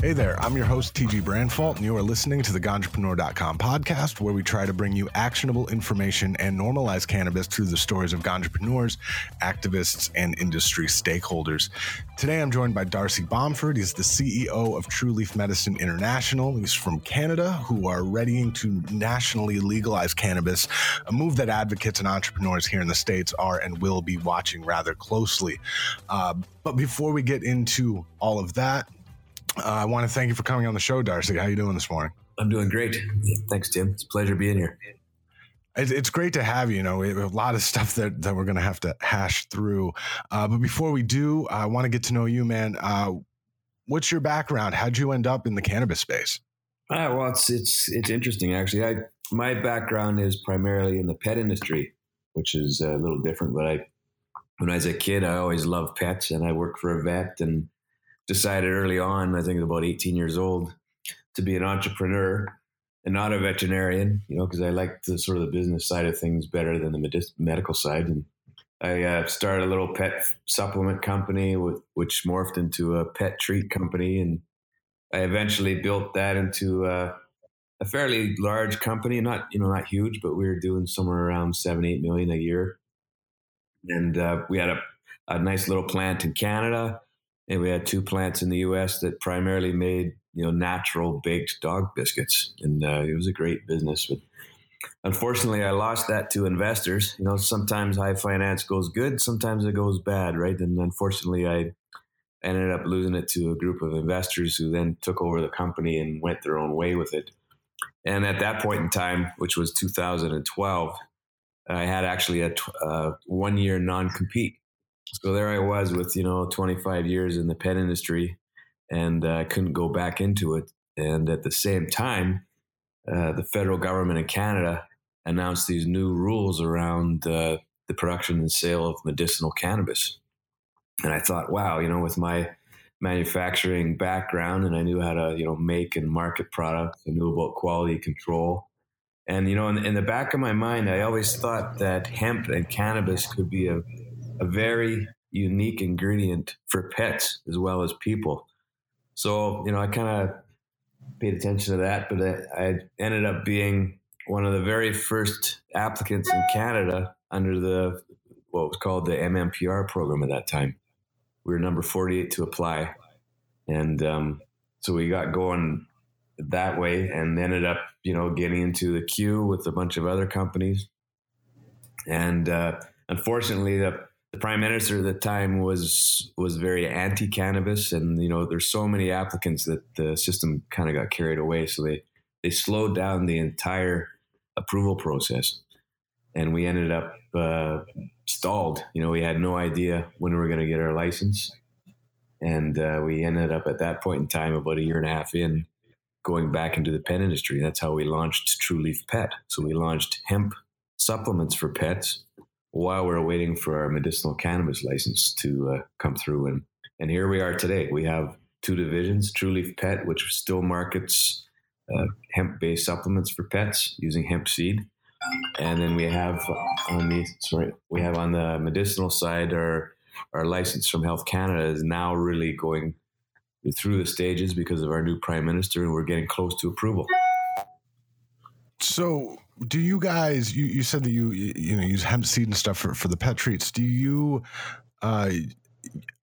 Hey there, I'm your host, TG Branfalt, and you are listening to the Ganjapreneur.com podcast, where we try to bring you actionable information and normalize cannabis through the stories of Ganjapreneurs, activists, and industry stakeholders. Today, I'm joined by Darcy Bomford. He's the CEO of True Leaf Medicine International. He's from Canada, who are readying to nationally legalize cannabis, a move that advocates and entrepreneurs here in the States are and will be watching rather closely. Uh, but before we get into all of that, uh, I want to thank you for coming on the show, Darcy. How are you doing this morning? I'm doing great. Thanks, Tim. It's a pleasure being here. It's great to have you. You know, we have a lot of stuff that, that we're going to have to hash through. Uh, but before we do, I want to get to know you, man. Uh, what's your background? How'd you end up in the cannabis space? Uh, well, it's it's it's interesting actually. I my background is primarily in the pet industry, which is a little different. But I, when I was a kid, I always loved pets, and I worked for a vet and decided early on, I think about 18 years old, to be an entrepreneur and not a veterinarian, you know, because I liked the sort of the business side of things better than the med- medical side. And I uh, started a little pet supplement company, which morphed into a pet treat company. And I eventually built that into uh, a fairly large company, not, you know, not huge, but we were doing somewhere around seven, eight million a year. And uh, we had a, a nice little plant in Canada and we had two plants in the U.S. that primarily made you know natural baked dog biscuits, and uh, it was a great business. But unfortunately, I lost that to investors. You know, sometimes high finance goes good, sometimes it goes bad, right? And unfortunately, I ended up losing it to a group of investors who then took over the company and went their own way with it. And at that point in time, which was 2012, I had actually a uh, one year non compete so there I was with you know 25 years in the pet industry, and I uh, couldn't go back into it. And at the same time, uh, the federal government in Canada announced these new rules around uh, the production and sale of medicinal cannabis. And I thought, wow, you know, with my manufacturing background, and I knew how to you know make and market products, I knew about quality control. And you know, in, in the back of my mind, I always thought that hemp and cannabis could be a a very unique ingredient for pets as well as people. So, you know, I kind of paid attention to that, but I, ended up being one of the very first applicants in Canada under the what was called the MMPR program at that time. We were number 48 to apply. And um, so we got going that way and ended up, you know, getting into the queue with a bunch of other companies. And uh, unfortunately, the the prime minister at the time was was very anti-cannabis, and you know there's so many applicants that the system kind of got carried away, so they they slowed down the entire approval process, and we ended up uh, stalled. You know, we had no idea when we were going to get our license, and uh, we ended up at that point in time, about a year and a half in, going back into the pet industry. That's how we launched True Leaf Pet. So we launched hemp supplements for pets while we're waiting for our medicinal cannabis license to uh, come through. And, and here we are today. We have two divisions True Leaf Pet, which still markets uh, hemp based supplements for pets using hemp seed. And then we have on the sorry, we have on the medicinal side our our license from Health Canada is now really going through the stages because of our new prime minister, and we're getting close to approval. So do you guys you, you said that you you know use hemp seed and stuff for, for the pet treats. Do you uh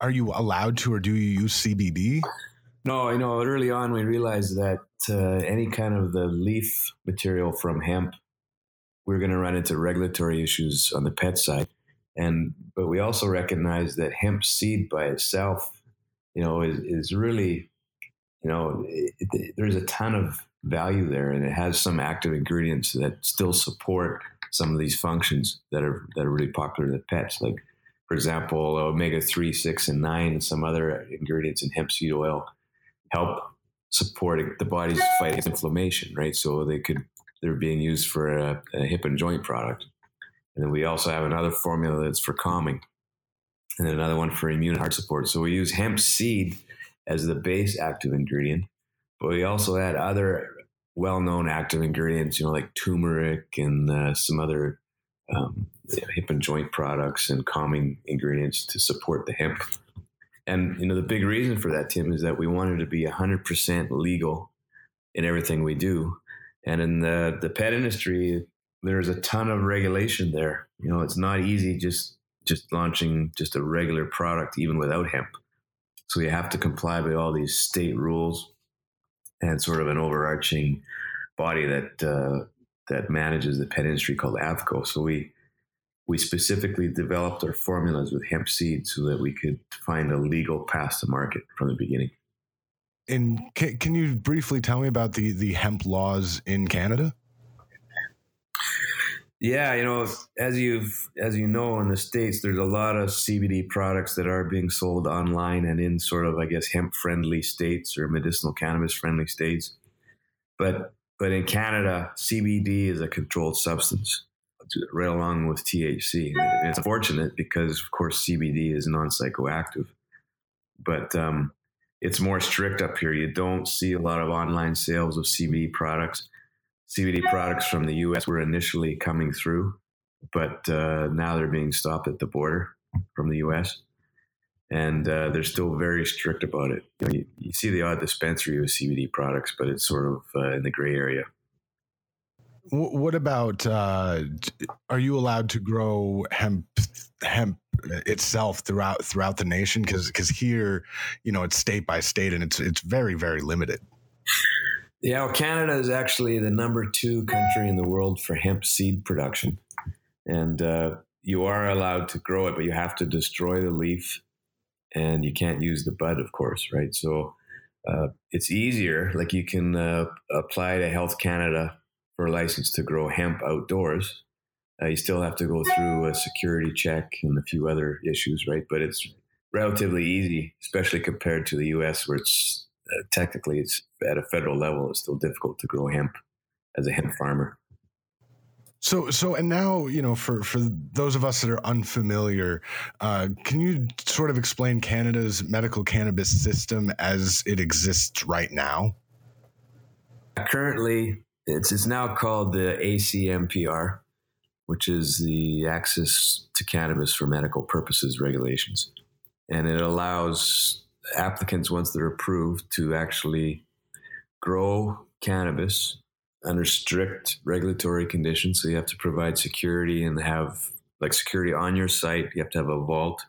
are you allowed to or do you use cbd no you know early on we realized that uh, any kind of the leaf material from hemp we are going to run into regulatory issues on the pet side. And but we also recognize that hemp seed by itself you know is, is really you know it, it, there's a ton of value there, and it has some active ingredients that still support some of these functions that are that are really popular in the pets. Like, for example, omega three, six, and nine, and some other ingredients in hemp seed oil help support the body's fight against inflammation. Right, so they could they're being used for a, a hip and joint product, and then we also have another formula that's for calming, and then another one for immune heart support. So we use hemp seed as the base active ingredient, but we also add other well-known active ingredients, you know, like turmeric and uh, some other um, hip and joint products and calming ingredients to support the hemp. And you know, the big reason for that, Tim, is that we wanted to be 100% legal in everything we do. And in the the pet industry, there's a ton of regulation there. You know, it's not easy just just launching just a regular product even without hemp. So you have to comply with all these state rules and sort of an overarching body that uh, that manages the pet industry called AAFCO. So we we specifically developed our formulas with hemp seed so that we could find a legal path to market from the beginning. And can, can you briefly tell me about the the hemp laws in Canada? Yeah, you know, as you've as you know in the states, there's a lot of CBD products that are being sold online and in sort of, I guess, hemp friendly states or medicinal cannabis friendly states. But but in Canada, CBD is a controlled substance, right along with THC. And it's unfortunate because, of course, CBD is non psychoactive, but um, it's more strict up here. You don't see a lot of online sales of CBD products. CBD products from the US were initially coming through, but uh, now they're being stopped at the border from the US and uh, they're still very strict about it. You, know, you, you, see the odd dispensary with CBD products, but it's sort of uh, in the gray area. What about? Uh, are you allowed to grow hemp hemp itself throughout throughout the nation? Because because here, you know, it's state by state, and it's it's very very limited. Yeah, well, Canada is actually the number two country in the world for hemp seed production, and uh, you are allowed to grow it, but you have to destroy the leaf and you can't use the bud, of course, right? So uh, it's easier. Like you can uh, apply to Health Canada for a license to grow hemp outdoors. Uh, you still have to go through a security check and a few other issues, right? But it's relatively easy, especially compared to the U.S., where it's uh, technically it's at a federal level. It's still difficult to grow hemp as a hemp farmer. So, so, and now, you know, for for those of us that are unfamiliar, uh, can you sort of explain Canada's medical cannabis system as it exists right now? Currently, it's it's now called the ACMPR, which is the Access to Cannabis for Medical Purposes regulations, and it allows applicants once they're approved to actually grow cannabis under strict regulatory conditions. So you have to provide security and have like security on your site. You have to have a vault.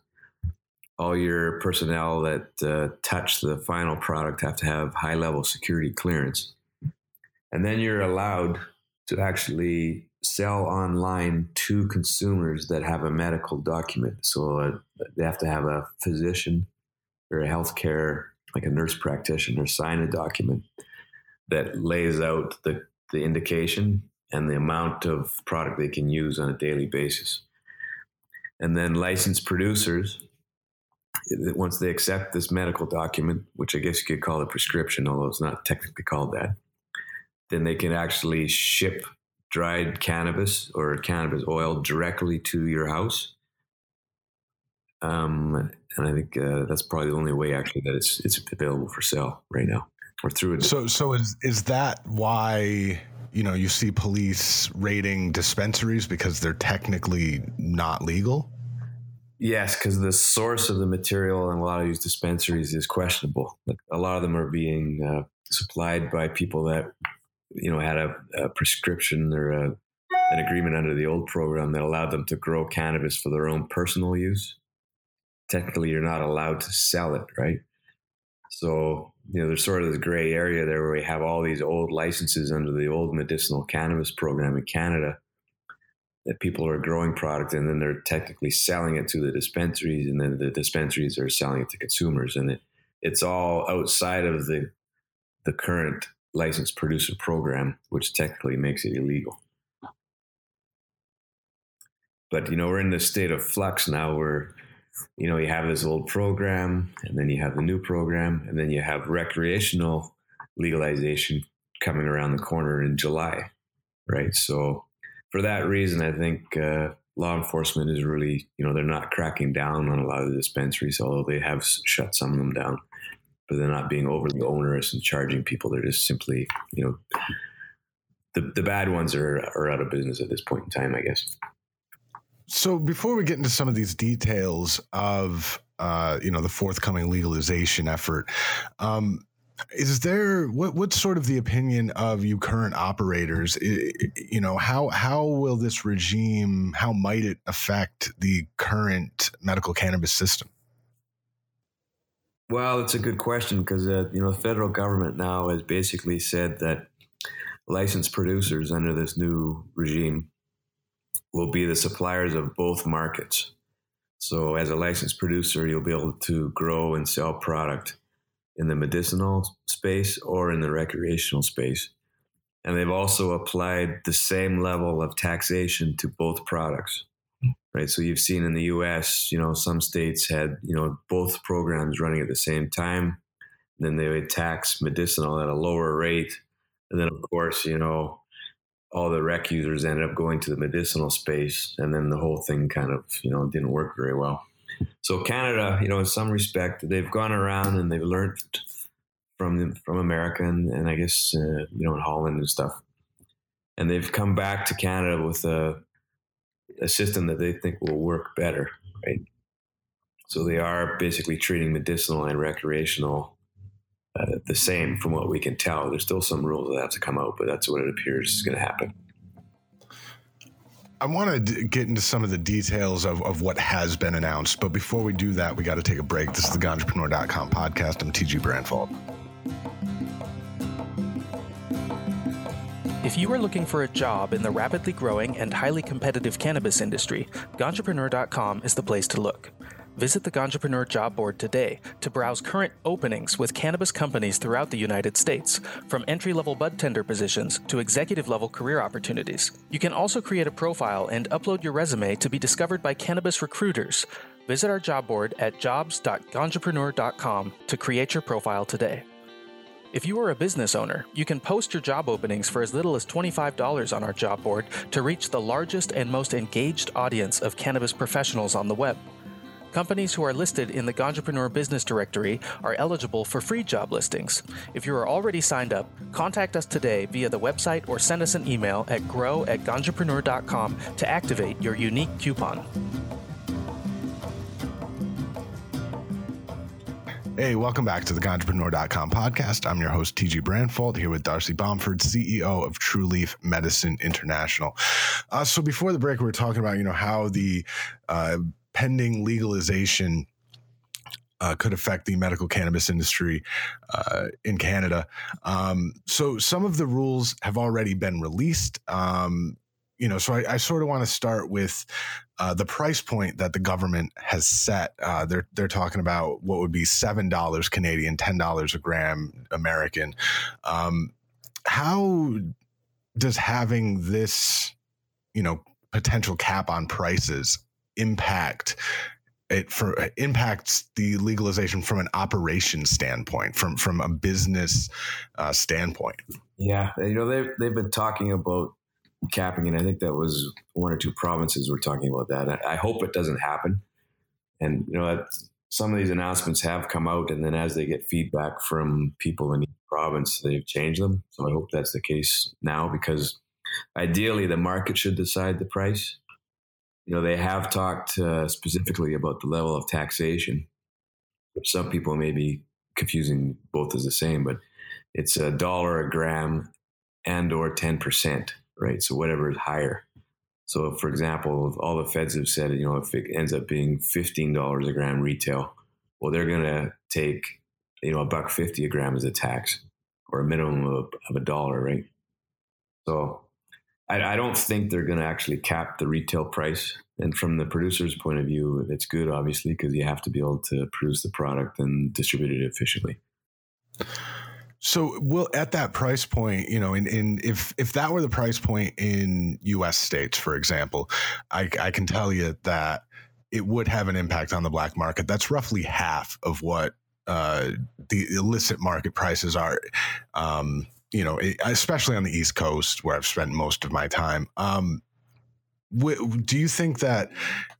All your personnel that uh, touch the final product have to have high level security clearance. And then you're allowed to actually sell online to consumers that have a medical document. So uh, they have to have a physician or a healthcare, like a nurse practitioner, sign a document that lays out the the indication and the amount of product they can use on a daily basis. And then licensed producers, eh, once they accept this medical document, which I guess you could call a prescription, although it's not technically called that, then they can actually ship dried cannabis or cannabis oil directly to your house. Um, and I think uh, that's probably the only way actually that it's it's available for sale right now or through it. So, so is is that why you know you see police raiding dispensaries because they're technically not legal? Yes, because the source of the material in a lot of these dispensaries is questionable. Like a lot of them are being uh, supplied by people that you know had a, a prescription or a, an agreement under the old program that allowed them to grow cannabis for their own personal use. Technically, you're not allowed to sell it, right? So you know, there's sort of this gray area there where we have all these old licenses under the old medicinal cannabis program in Canada that people are growing product and then they're technically selling it to the dispensaries and then the dispensaries are selling it to consumers and it, it's all outside of the the current licensed producer program which technically makes it illegal but you know we're in this state of flux now where you know, you have this old program and then you have the new program and then you have recreational legalization coming around the corner in July, right? So for that reason, I think uh, law enforcement is really, you know, they're not cracking down on a lot of the dispensaries, although they have shut some of them down, but they're not being overly onerous and charging people. They're just simply, you know, the, the bad ones are, are out of business at this point in time, I guess. So before we get into some of these details of uh, you know the forthcoming legalization effort. Um, is there what what's sort of the opinion of you current operators you know how how will this regime how might it affect the current medical cannabis system well it's a good question because uh, you know the federal government now has basically said that licensed producers under this new regime will be the suppliers of both markets so as a licensed producer you'll be able to grow and sell product in the medicinal space or in the recreational space. And they've also applied the same level of taxation to both products. Right. So you've seen in the US, you know, some states had, you know, both programs running at the same time. Then they would tax medicinal at a lower rate. And then, of course, you know, all the rec users ended up going to the medicinal space. And then the whole thing kind of, you know, didn't work very well. So Canada, you know, in some respect, they've gone around and they've learned from from America and, and I guess uh, you know in Holland and stuff, and they've come back to Canada with a a system that they think will work better, right? So they are basically treating medicinal and recreational uh, the same, from what we can tell. There's still some rules that have to come out, but that's what it appears is going to happen. I want to get into some of the details of, of what has been announced, but before we do that, we got to take a break. This is the Ganjapreneur.com podcast. I'm TG Branfalt. If you are looking for a job in the rapidly growing and highly competitive cannabis industry, Ganjapreneur.com is the place to look. Visit the Ganjapreneur job board today to browse current openings with cannabis companies throughout the United States, from entry level bud tender positions to executive level career opportunities. You can also create a profile and upload your resume to be discovered by cannabis recruiters. Visit our job board at jobs.ganjapreneur.com to create your profile today. If you are a business owner, you can post your job openings for as little as $25 on our job board to reach the largest and most engaged audience of cannabis professionals on the web. Companies who are listed in the Ganjapreneur Business Directory are eligible for free job listings. If you are already signed up, contact us today via the website or send us an email at grow at ganjapreneur.com to activate your unique coupon. Hey, welcome back to the Ganjapreneur.com podcast. I'm your host, TG Branfalt, here with Darcy Bomford, CEO of True Leaf Medicine International. Uh, so before the break, we were talking about, you know, how the uh, pending legalization uh, could affect the medical cannabis industry uh, in Canada. Um, so some of the rules have already been released. Um, you know, so I, I sort of want to start with uh, the price point that the government has set. Uh, they're they're talking about what would be seven dollars Canadian, ten dollars a gram American. Um, how does having this, you know, potential cap on prices impact it for impacts the legalization from an operation standpoint from from a business uh, standpoint. Yeah you know they they've been talking about capping it i think that was one or two provinces were talking about that. I, I hope it doesn't happen. And you know some of these announcements have come out and then as they get feedback from people in each province they've changed them. So i hope that's the case now because ideally the market should decide the price you know, they have talked uh, specifically about the level of taxation, some people may be confusing both as the same, but it's a dollar a gram and or 10%, right? So whatever is higher. So for example, all the feds have said, you know, if it ends up being $15 a gram retail, well, they're going to take, you know, a buck 50 a gram as a tax or a minimum of, of a dollar, right? So I, I don't think they're going to actually cap the retail price. And from the producer's point of view, it's good, obviously, because you have to be able to produce the product and distribute it efficiently. So, well, at that price point, you know, in, in if if that were the price point in U.S. states, for example, I, I can tell you that it would have an impact on the black market. That's roughly half of what uh, the illicit market prices are. Um, you know, especially on the East Coast where I've spent most of my time. Um, do you think that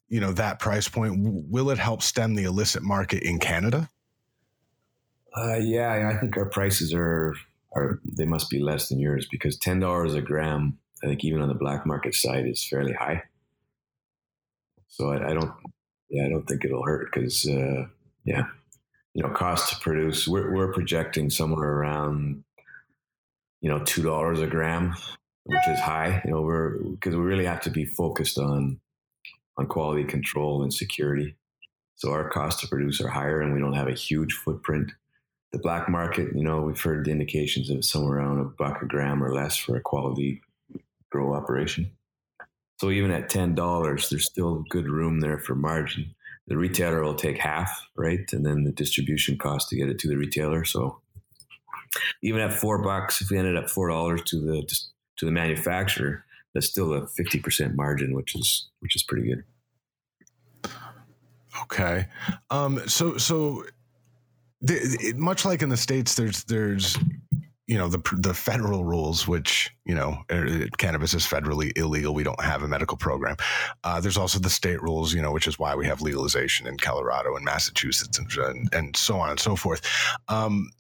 you know that price point will it help stem the illicit market in Canada? Uh, yeah, I think our prices are are they must be less than yours because ten dollars a gram, I think even on the black market side is fairly high. So I, I don't yeah, I don't think it'll hurt because, uh, yeah, you know, cost to produce, we're, we're projecting somewhere around, you know, $2 a gram, which is high, you know, we're, because we really have to be focused on, on quality control and security. So our costs to produce are higher and we don't have a huge footprint. The black market, you know, we've heard the indications of somewhere around a buck a gram or less for a quality grow operation. So even at ten dollars, there's still good room there for margin. The retailer will take half, right, and then the distribution cost to get it to the retailer. So even at four bucks, if we ended up four dollars to the to the manufacturer, that's still a fifty percent margin, which is which is pretty good. Okay, um, so so the, much like in the states, there's there's you know the the federal rules, which you know er, cannabis is federally illegal. We don't have a medical program. Uh, there's also the state rules, you know, which is why we have legalization in Colorado and Massachusetts and and, and so on and so forth. Um,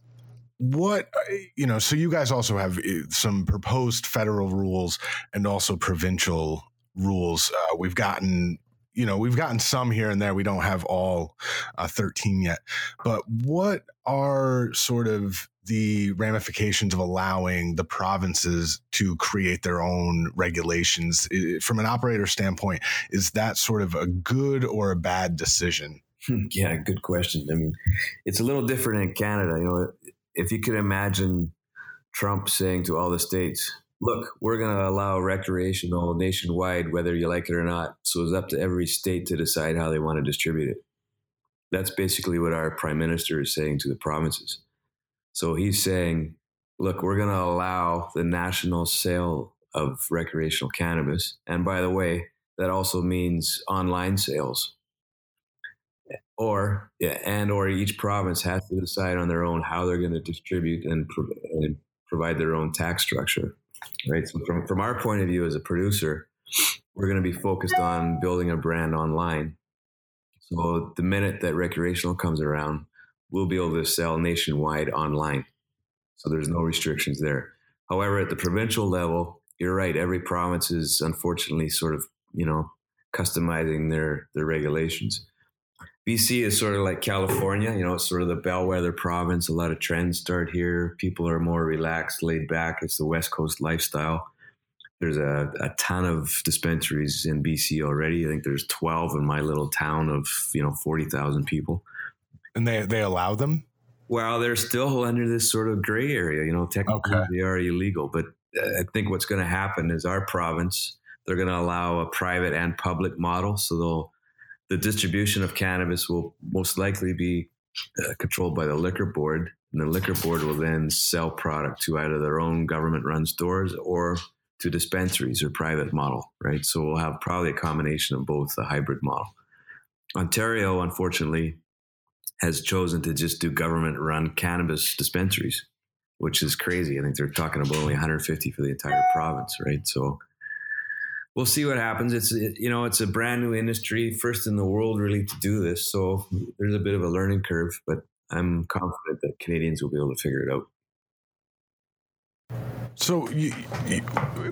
what you know so you guys also have eh, some proposed federal rules and also provincial rules. Uh, we've gotten you know we've gotten some here and there. We don't have all uh, 13 yet. But what are sort of the ramifications of allowing the provinces to create their own regulations? From an operator standpoint is that sort of a good or a bad decision? Hmm, yeah good question. I mean it's a little different in canada you know if you could imagine trump saying to all the states look we're going to allow recreational nationwide whether you like it or not so it's up to every state to decide how they want to distribute it that's basically what our prime minister is saying to the provinces so he's saying, look, we're going to allow the national sale of recreational cannabis. And by the way, that also means online sales. Or yeah, and or each province has to decide on their own how they're going to distribute and, pro- and provide their own tax structure. Right. So from, from our point of view as a producer, we're going to be focused on building a brand online. So the minute that recreational comes around, we'll be able to sell nationwide online. So there's no restrictions there. However, at the provincial level, you're right. Every province is unfortunately sort of, you know, customizing their their regulations. BC is sort of like California, you know, it's sort of the bellwether province. A lot of trends start here. People are more relaxed, laid back. It's the West Coast lifestyle. There's a, a ton of dispensaries in BC already. I think there's 12 in my little town of, you know, 40,000 people. And they they allow them? Well, they're still under this sort of gray area. You know, technically okay. they are illegal, but uh, I think what's going to happen is our province they're going to allow a private and public model, so they'll the distribution of cannabis will most likely be uh, controlled by the liquor board, and the liquor board will then sell product to either their own government-run stores or to dispensaries or private model, right? So we'll have probably a combination of both, the hybrid model. Ontario, unfortunately, has chosen to just do government run cannabis dispensaries, which is crazy. I think they're talking about only 150 for the entire province, right? So we'll see what happens. It's you know it's a brand new industry, first in the world really to do this. So there's a bit of a learning curve, but I'm confident that Canadians will be able to figure it out. So, you, you,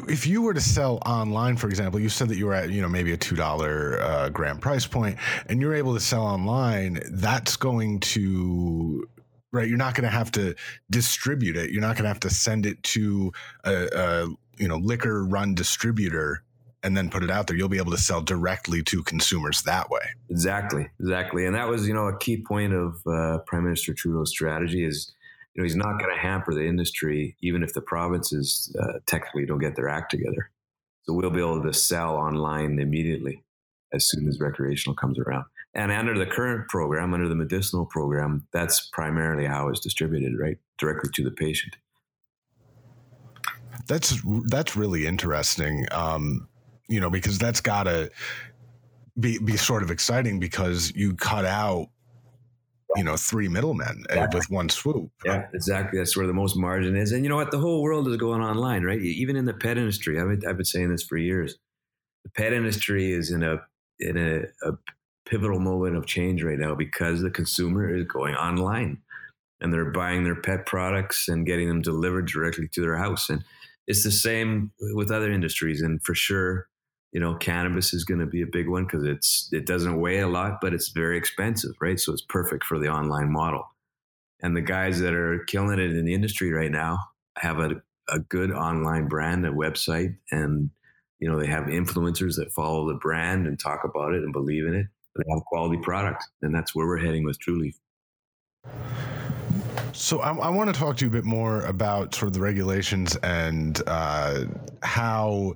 if you were to sell online, for example, you said that you were at you know maybe a two dollar uh, gram price point, and you're able to sell online. That's going to right. You're not going to have to distribute it. You're not going to have to send it to a, a you know liquor run distributor and then put it out there. You'll be able to sell directly to consumers that way. Exactly, exactly, and that was you know a key point of uh, Prime Minister Trudeau's strategy is you know, he's not going to hamper the industry, even if the provinces uh, technically don't get their act together. So we'll be able to sell online immediately as soon as recreational comes around. And under the current program, under the medicinal program, that's primarily how it's distributed, right? Directly to the patient. That's that's really interesting. Um, you know, because that's gotta be be sort of exciting because you cut out you know three middlemen eh, yeah. with one swoop. Yeah, exactly. That's where the most margin is. And you know what? The whole world is going online, right? Even in the pet industry, I've been, I've been saying this for years. The pet industry is in a in a, a pivotal moment of change right now because the consumer is going online and they're buying their pet products and getting them delivered directly to their house. And it's the same with other industries. And for sure, you know, cannabis is going to be a big one because it's it doesn't weigh a lot, but it's very expensive, right? So it's perfect for the online model. And the guys that are killing it in the industry right now have a, a good online brand, a website, and you know they have influencers that follow the brand and talk about it and believe in it. They have quality product, and that's where we're heading with True Leaf. So I, I, want to talk to you a bit more about sort of the regulations and uh, how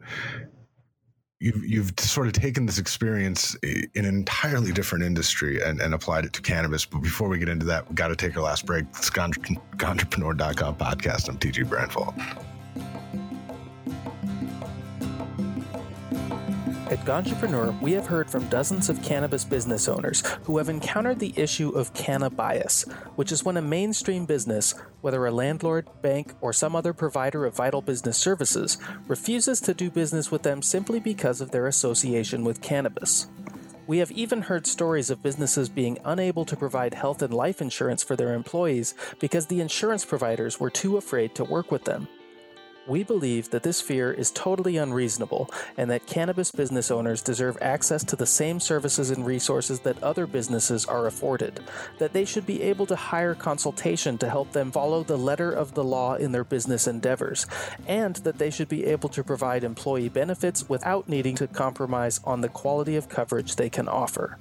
you've you've sort of taken this experience in an entirely different industry and, and applied it to cannabis. But before we get into that, we got to take our last break. It's Ganjapreneur.com podcast. I'm TG Branfalt. At Ganjapreneur, we have heard from dozens of cannabis business owners who have encountered the issue of canna bias, which is when a mainstream business, whether a landlord, bank, or some other provider of vital business services, refuses to do business with them simply because of their association with cannabis. We have even heard stories of businesses being unable to provide health and life insurance for their employees because the insurance providers were too afraid to work with them. We believe that this fear is totally unreasonable and that cannabis business owners deserve access to the same services and resources that other businesses are afforded, that they should be able to hire consultation to help them follow the letter of the law in their business endeavors, and that they should be able to provide employee benefits without needing to compromise on the quality of coverage they can offer.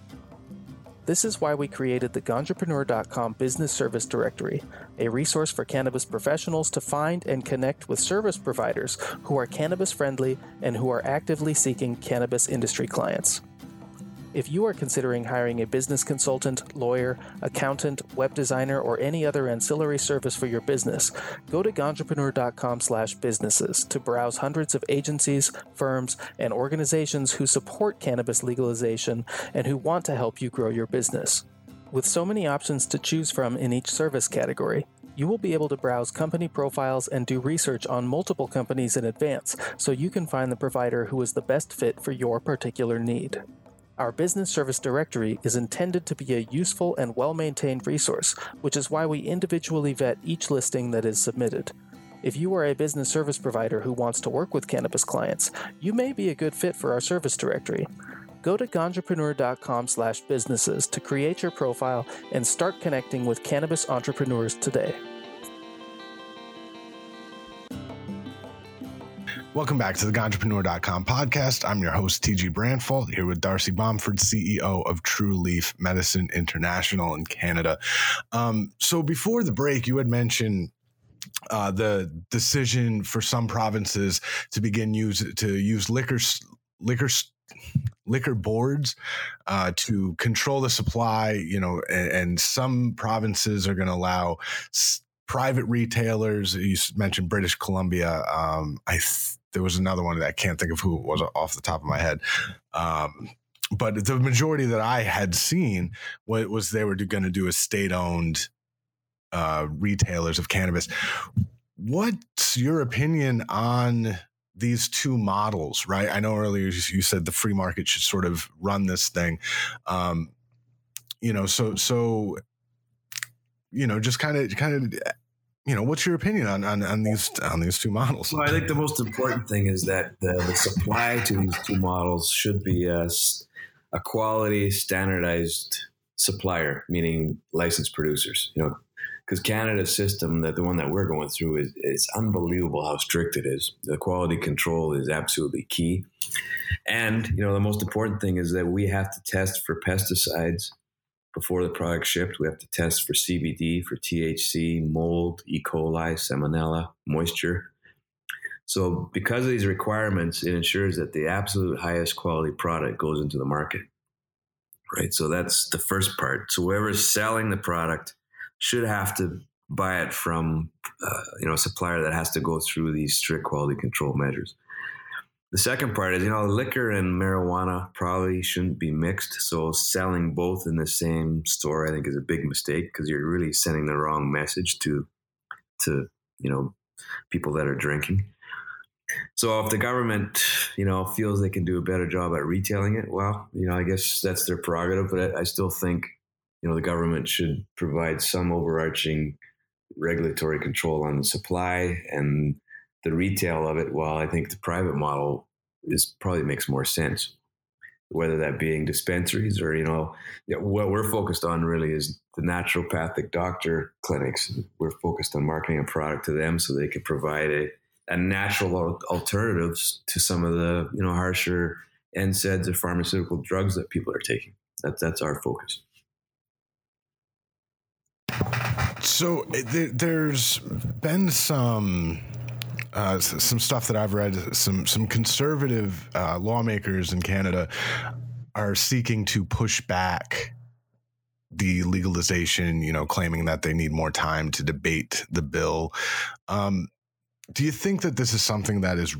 This is why we created the Ganjapreneur.com Business Service Directory, a resource for cannabis professionals to find and connect with service providers who are cannabis friendly and who are actively seeking cannabis industry clients. If you are considering hiring a business consultant, lawyer, accountant, web designer, or any other ancillary service for your business, go to ganjapreneur.com/businesses to browse hundreds of agencies, firms, and organizations who support cannabis legalization and who want to help you grow your business. With so many options to choose from in each service category, you will be able to browse company profiles and do research on multiple companies in advance so you can find the provider who is the best fit for your particular need. Our business service directory is intended to be a useful and well maintained resource, which is why we individually vet each listing that is submitted. If you are a business service provider who wants to work with cannabis clients, you may be a good fit for our service directory. Go to ganjapreneur.com/businesses to create your profile and start connecting with cannabis entrepreneurs today. Welcome back to the Ganjapreneur.com podcast. I'm your host, TG Branfalt, here with Darcy Bomford, CEO of True Leaf Medicine International in Canada. Um, so before the break, you had mentioned uh, the decision for some provinces to begin use to use liquor liquor liquor boards uh, to control the supply. You know, and, and some provinces are going to allow. S- private retailers you mentioned british columbia um, i th- there was another one that I can't think of who it was off the top of my head. Um, but the majority that I had seen was they were going to do a state owned uh, retailers of cannabis. What's your opinion on these two models? Right, I know earlier you said the free market should sort of run this thing. Um, you know, so so you know, just kind of kind of you know, what's your opinion on, on, on these on these two models? Well, I think the most important thing is that the, the supply to these two models should be a, a quality, standardized supplier, meaning licensed producers. You know, because Canada's system, that the one that we're going through, is it's unbelievable how strict it is. The quality control is absolutely key, and you know, the most important thing is that we have to test for pesticides before the product shipped, we have to test for CBD, for THC, mold, E. coli, salmonella, moisture. So, because of these requirements, it ensures that the absolute highest quality product goes into the market. Right. So, that's the first part. So, whoever's selling the product should have to buy it from uh, you know a supplier that has to go through these strict quality control measures. The second part is, you know, liquor and marijuana probably shouldn't be mixed. So selling both in the same store, I think, is a big mistake because you're really sending the wrong message to, to you know, people that are drinking. So if the government, you know, feels they can do a better job at retailing it, well, you know, I guess that's their prerogative. But I, I still think, you know, the government should provide some overarching regulatory control on the supply and the retail of it, while I think the private model is probably makes more sense. Whether that being dispensaries or you know what we're focused on really is the naturopathic doctor clinics. We're focused on marketing a product to them so they can provide a, a natural alternatives to some of the you know harsher NSAIDs or pharmaceutical drugs that people are taking. That's that's our focus. So eh, there's been some uh, some stuff that I've read. Some some conservative uh, lawmakers in Canada are seeking to push back the legalization. You know, claiming that they need more time to debate the bill. Um, do you think that this is something that is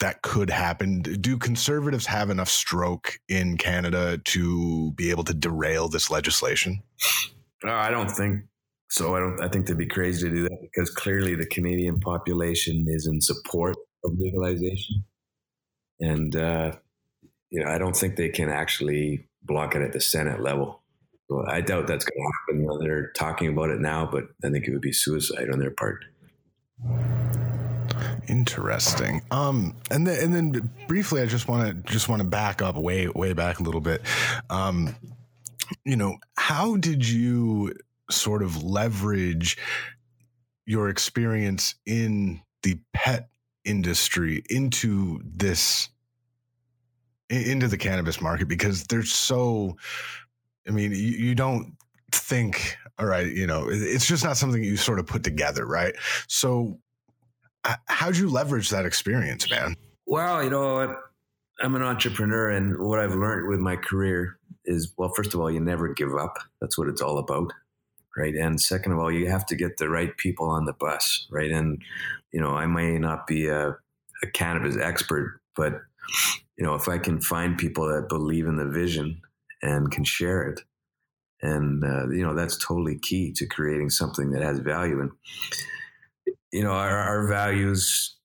that could happen? Do conservatives have enough stroke in Canada to be able to derail this legislation? Uh, I don't think so. I don't. I think they'd be crazy to do that because clearly the Canadian population is in support of legalization, and uh, you know I don't think they can actually block it at the Senate level. I doubt that's going to happen. They're talking about it now, but I think it would be suicide on their part. Interesting. Um, and then and then briefly, I just want to just want to back up way way back a little bit. Um, you know, how did you sort of leverage your experience in the pet industry into this into the cannabis market because they're so i mean you, you don't think all right you know it's just not something you sort of put together right? So how'd you leverage that experience man? Well you know i'm an entrepreneur and what i've learned with my career is well first of all you never give up. That's what it's all about right? And second of all, you have to get the right people on the bus, right? And you know, I may not be a, a cannabis expert, but you know, if I can find people that believe in the vision and can share it, and uh, you know, that's totally key to creating something that has value. And you know, our, our values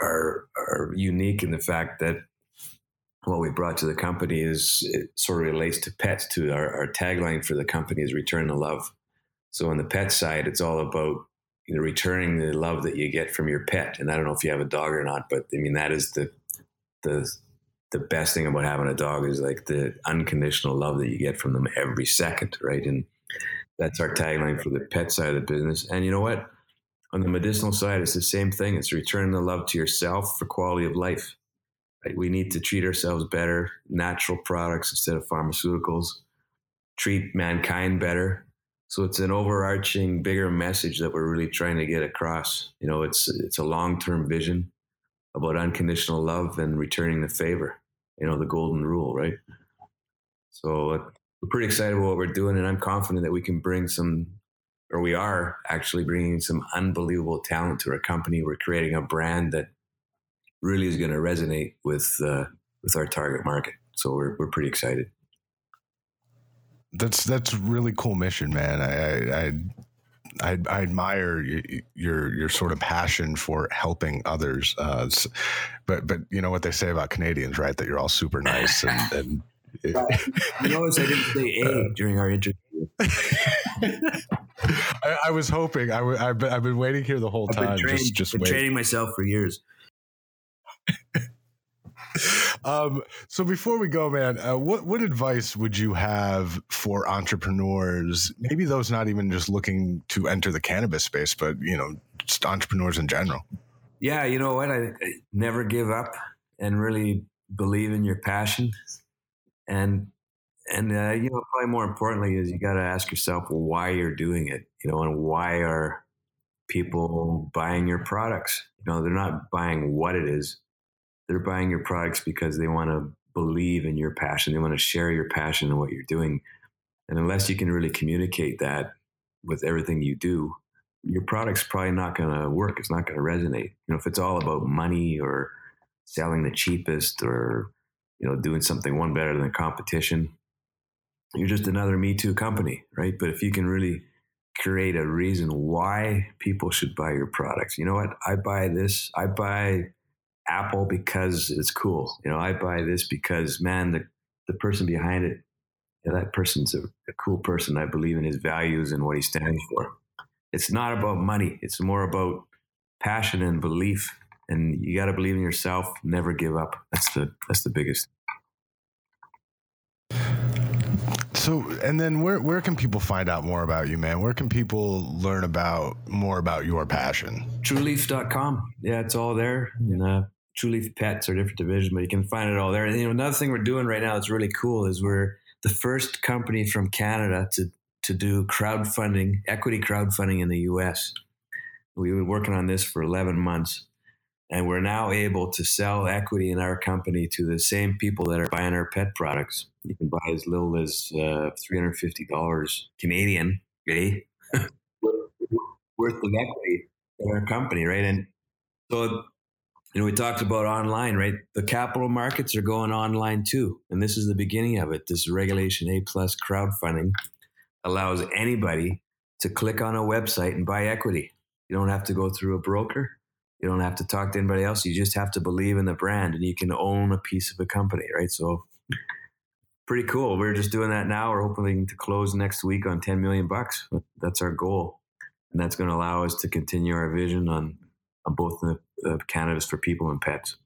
are are unique in the fact that what we brought to the company is it sort of relates to pets too. Our, our tagline for the company is return to love. So on the pet side, it's all about you know returning the love that you get from your pet. And I don't know if you have a dog or not, but I mean that is the the the best thing about having a dog is like the unconditional love that you get from them every second, right? And that's our tagline for the pet side of the business. And you know what? On the medicinal side, it's the same thing. It's returning the love to yourself for quality of life. Right? We need to treat ourselves better, natural products instead of pharmaceuticals. Treat mankind better, so it's an overarching, bigger message that we're really trying to get across. You know, it's it's a long term vision about unconditional love and returning the favor. You know, the golden rule, right? So uh, we're pretty excited about what we're doing, and I'm confident that we can bring some, or we are actually bringing some unbelievable talent to our company. We're creating a brand that really is going to resonate with uh, with our target market. So we're we're pretty excited that's that's really cool mission, man. I I I, I admire your your sort of passion for helping others. Uh, but but you know what they say about Canadians, right? That you're all super nice and. and you notice I didn't say A uh, during our interview. I, I, was hoping. I w- I've, been, I've been waiting here the whole I've time. Been just, just been training myself for years. um, so before we go, man, uh, what what advice would you have for entrepreneurs? Maybe those not even just looking to enter the cannabis space, but you know, just entrepreneurs in general. Yeah, you know what? I, I never give up and really believe in your passion, and and uh, you know, probably more importantly is you got to ask yourself why you're doing it. You know, and why are people buying your products? You know, they're not buying what it is they're buying your products because they want to believe in your passion. They want to share your passion and what you're doing. And unless you can really communicate that with everything you do, your product's probably not going to work. It's not going to resonate. You know, if it's all about money or selling the cheapest or, you know, doing something one better than the competition, you're just another Me Too company, right? But if you can really create a reason why people should buy your products, you know what? I buy this. I buy Apple because it's cool. You know, I buy this because man, the the person behind it, yeah, that person's a, a cool person. I believe in his values and what he stands for. It's not about money. It's more about passion and belief and you got to believe in yourself. Never give up. That's the that's the biggest. So, and then where where can people find out more about you, man? Where can people learn about more about your passion? TrueLeaf.com. Yeah, it's all there. And uh, True Leaf Pets are different divisions, but you can find it all there. And you know, another thing we're doing right now that's really cool is we're the first company from Canada to to do crowdfunding, equity crowdfunding in the U.S. We've been working on this for 11 months, and we're now able to sell equity in our company to the same people that are buying our pet products. You can buy as little as uh, $350 Canadian, eh? worth of equity in our company, right? And so, you know, we talked about online, right? The capital markets are going online too, and this is the beginning of it. This Regulation A plus crowdfunding allows anybody to click on a website and buy equity. You don't have to go through a broker. You don't have to talk to anybody else. You just have to believe in the brand and you can own a piece of a company, right? So pretty cool. We're just doing that now. We're hoping to close next week on 10 million bucks. That's our goal. And that's going to allow us to continue our vision on, on both the uh, cannabis for people and pets.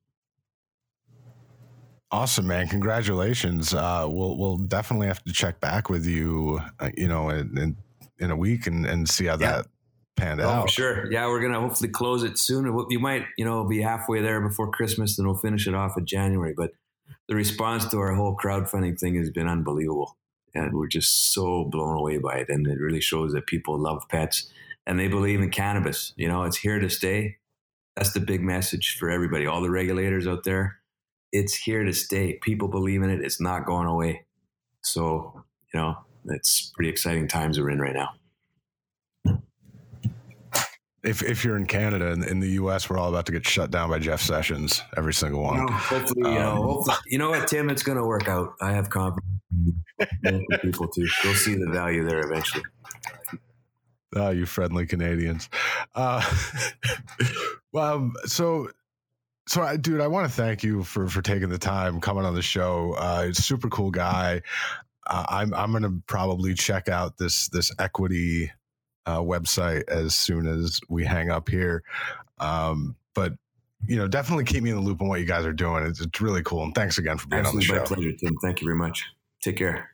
Awesome, man! Congratulations. Uh, we'll we'll definitely have to check back with you, uh, you know, in, in, in a week and and see how yeah. that panned oh, out. sure. Yeah, we're gonna hopefully close it soon. You might, you know, be halfway there before Christmas, and we'll finish it off in January. But the response to our whole crowdfunding thing has been unbelievable, and we're just so blown away by it. And it really shows that people love pets and they believe in cannabis. You know, it's here to stay. That's the big message for everybody. All the regulators out there it's here to stay. People believe in it. It's not going away. So, you know, it's pretty exciting times we're in right now. If, if you're in Canada and in the U.S., we're all about to get shut down by Jeff Sessions, every single one. You know, hopefully, um, you know, hopefully, you know what, Tim, it's going to work out. I have confidence in people too. You'll see the value there eventually. Oh, you friendly Canadians. Uh, well, um, so so I, dude, I want to thank you for for taking the time coming on the show. Uh, super cool guy. Uh, I'm I'm gonna probably check out this this equity uh, website as soon as we hang up here. Um, but you know, definitely keep me in the loop on what you guys are doing. It's, it's really cool. And thanks again for being Absolutely on the show. My pleasure, Tim. Thank you very much. Take care.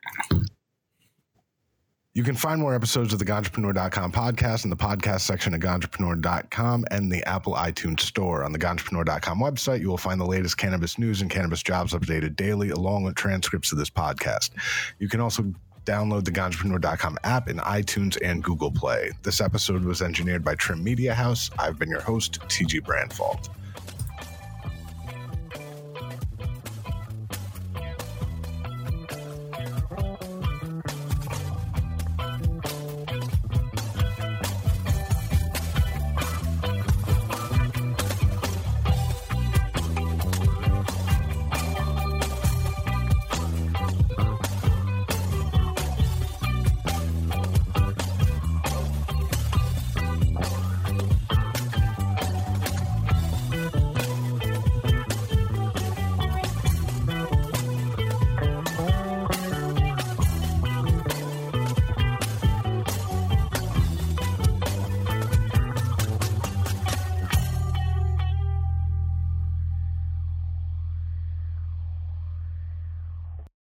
You can find more episodes of the Ganjapreneur.com podcast in the podcast section of Ganjapreneur.com and the Apple iTunes store. On the Ganjapreneur.com website, you will find the latest cannabis news and cannabis jobs updated daily, along with transcripts of this podcast. You can also download the Ganjapreneur.com app in iTunes and Google Play. This episode was engineered by Trim Media House. I've been your host, TG Branfalt.